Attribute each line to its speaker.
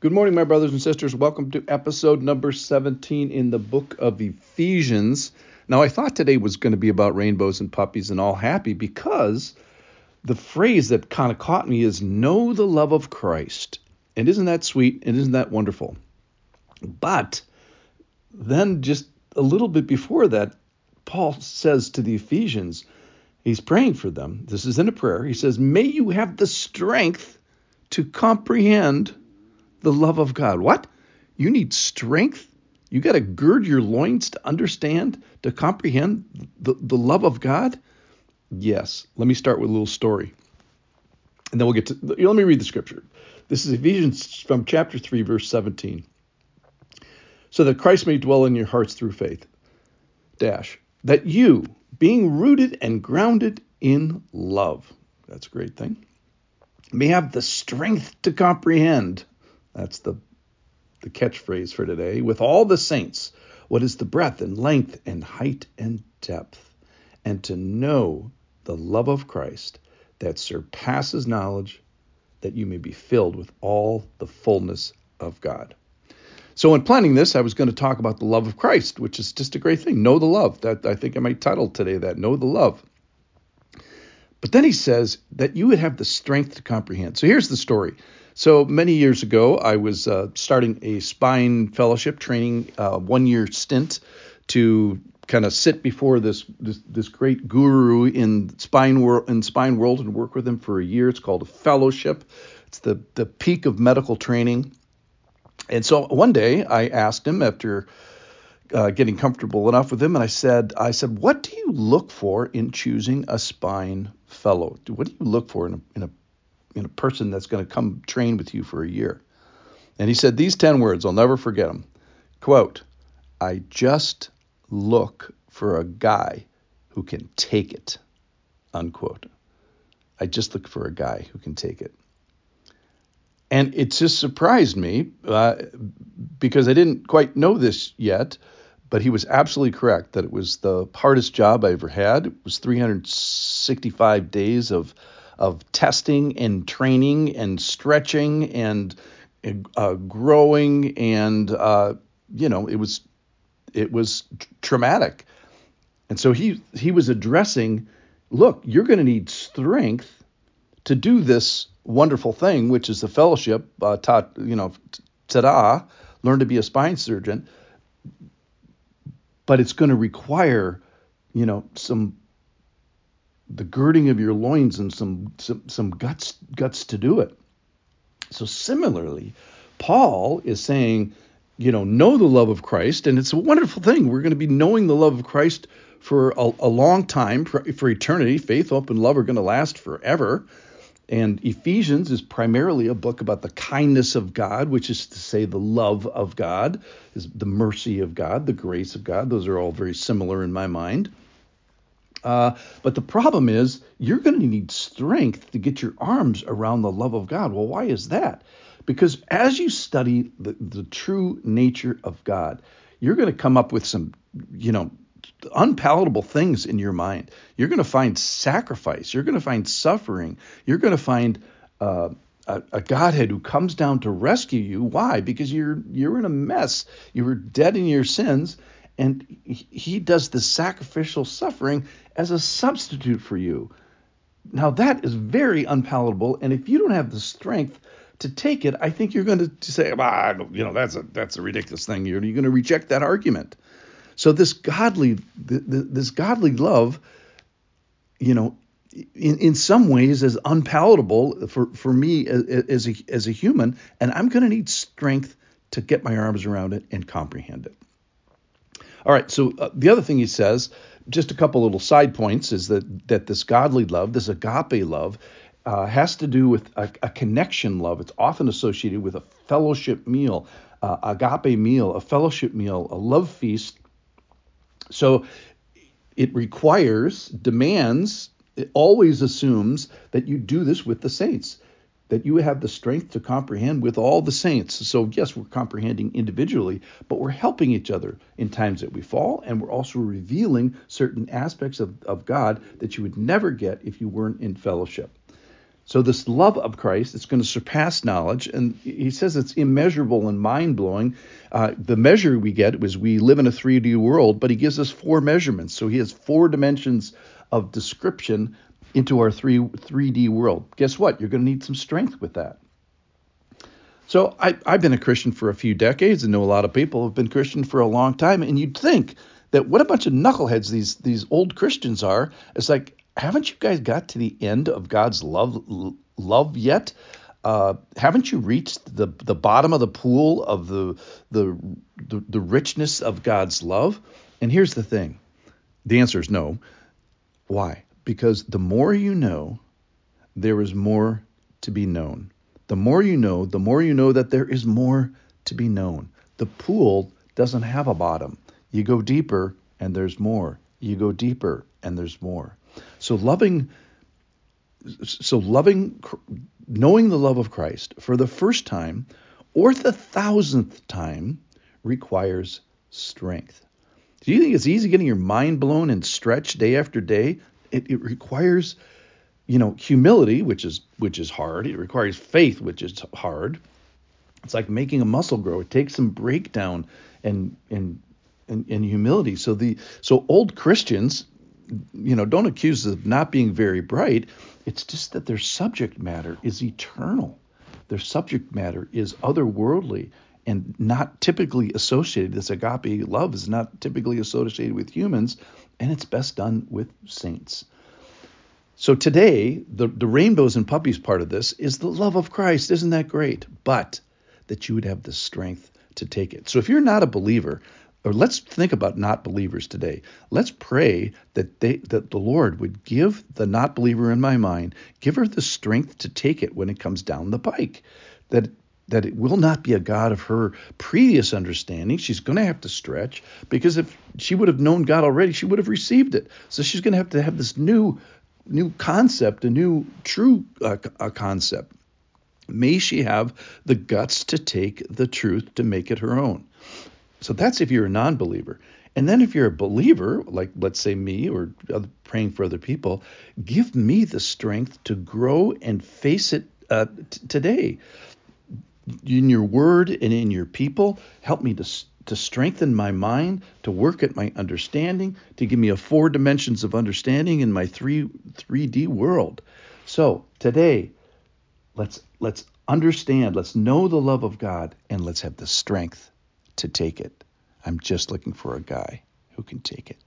Speaker 1: Good morning, my brothers and sisters. Welcome to episode number 17 in the book of Ephesians. Now, I thought today was going to be about rainbows and puppies and all happy because the phrase that kind of caught me is know the love of Christ. And isn't that sweet? And isn't that wonderful? But then, just a little bit before that, Paul says to the Ephesians, he's praying for them. This is in a prayer. He says, May you have the strength to comprehend the love of God. What? You need strength? You got to gird your loins to understand, to comprehend the, the love of God? Yes. Let me start with a little story. And then we'll get to, let me read the scripture. This is Ephesians from chapter 3, verse 17. So that Christ may dwell in your hearts through faith. Dash. That you, being rooted and grounded in love. That's a great thing may have the strength to comprehend. That's the, the catchphrase for today. With all the saints, what is the breadth and length and height and depth, and to know the love of Christ that surpasses knowledge, that you may be filled with all the fullness of God. So, in planning this, I was going to talk about the love of Christ, which is just a great thing. Know the love. That I think I might title today that. Know the love. But then he says that you would have the strength to comprehend. So here's the story. So many years ago, I was uh, starting a spine fellowship training, uh, one year stint to kind of sit before this, this, this great guru in spine world in spine world and work with him for a year. It's called a fellowship. It's the the peak of medical training. And so one day I asked him after uh, getting comfortable enough with him, and I said, I said, what do you look for in choosing a spine fellow? What do you look for in a in a in a person that's going to come train with you for a year? And he said these ten words. I'll never forget them. Quote: I just look for a guy who can take it. Unquote. I just look for a guy who can take it. And it just surprised me uh, because I didn't quite know this yet but he was absolutely correct that it was the hardest job I ever had. It was 365 days of of testing and training and stretching and uh, growing and uh, you know it was it was traumatic. And so he he was addressing, look, you're going to need strength to do this wonderful thing, which is the fellowship. Uh, taught you know, ta learn to be a spine surgeon but it's going to require, you know, some the girding of your loins and some, some some guts guts to do it. So similarly, Paul is saying, you know, know the love of Christ, and it's a wonderful thing. We're going to be knowing the love of Christ for a, a long time, for, for eternity. Faith, hope, and love are going to last forever. And Ephesians is primarily a book about the kindness of God, which is to say the love of God, is the mercy of God, the grace of God. Those are all very similar in my mind. Uh, but the problem is you're going to need strength to get your arms around the love of God. Well, why is that? Because as you study the, the true nature of God, you're going to come up with some, you know, unpalatable things in your mind. You're going to find sacrifice. You're going to find suffering. You're going to find uh, a, a, Godhead who comes down to rescue you. Why? Because you're you're in a mess. You were dead in your sins, and He does the sacrificial suffering as a substitute for you. Now that is very unpalatable, and if you don't have the strength to take it, I think you're going to say, ah, you know, that's a that's a ridiculous thing. You're, you're going to reject that argument. So this godly this godly love, you know, in, in some ways is unpalatable for, for me as a, as a human, and I'm going to need strength to get my arms around it and comprehend it. All right, so uh, the other thing he says, just a couple little side points, is that that this godly love, this agape love, uh, has to do with a, a, connection love. It's often associated with a fellowship meal, uh, agape meal, a fellowship meal, a love feast so it requires, demands, it always assumes that you do this with the saints, that you have the strength to comprehend with all the saints. So, yes, we're comprehending individually, but we're helping each other in times that we fall, and we're also revealing certain aspects of, of God that you would never get if you weren't in fellowship. So this love of Christ, it's going to surpass knowledge, and he says it's immeasurable and mind blowing. Uh, the measure we get was we live in a 3D world, but he gives us four measurements. So he has four dimensions of description into our three 3D world. Guess what? You're going to need some strength with that. So I, I've been a Christian for a few decades, and know a lot of people have been Christian for a long time. And you'd think that what a bunch of knuckleheads these these old Christians are. It's like haven't you guys got to the end of God's love love yet? Uh, haven't you reached the the bottom of the pool of the, the the the richness of God's love? And here's the thing. The answer is no. Why? Because the more you know, there is more to be known. The more you know, the more you know that there is more to be known. The pool doesn't have a bottom. You go deeper and there's more. You go deeper and there's more. So loving so loving knowing the love of Christ for the first time or the thousandth time requires strength. Do you think it's easy getting your mind blown and stretched day after day? It, it requires, you know, humility, which is which is hard. It requires faith, which is hard. It's like making a muscle grow. It takes some breakdown and and and, and humility. So the so old Christians you know, don't accuse them of not being very bright. It's just that their subject matter is eternal. Their subject matter is otherworldly and not typically associated. This agape love is not typically associated with humans, and it's best done with saints. So today, the, the rainbows and puppies part of this is the love of Christ. Isn't that great? But that you would have the strength to take it. So if you're not a believer, or let's think about not believers today. Let's pray that they that the Lord would give the not believer in my mind, give her the strength to take it when it comes down the pike. That that it will not be a God of her previous understanding. She's going to have to stretch because if she would have known God already, she would have received it. So she's going to have to have this new new concept, a new true uh, a concept. May she have the guts to take the truth to make it her own. So that's if you're a non believer. And then if you're a believer, like let's say me or praying for other people, give me the strength to grow and face it uh, t- today. In your word and in your people, help me to, to strengthen my mind, to work at my understanding, to give me a four dimensions of understanding in my three 3D world. So today, let's let's understand, let's know the love of God, and let's have the strength to take it. I'm just looking for a guy who can take it.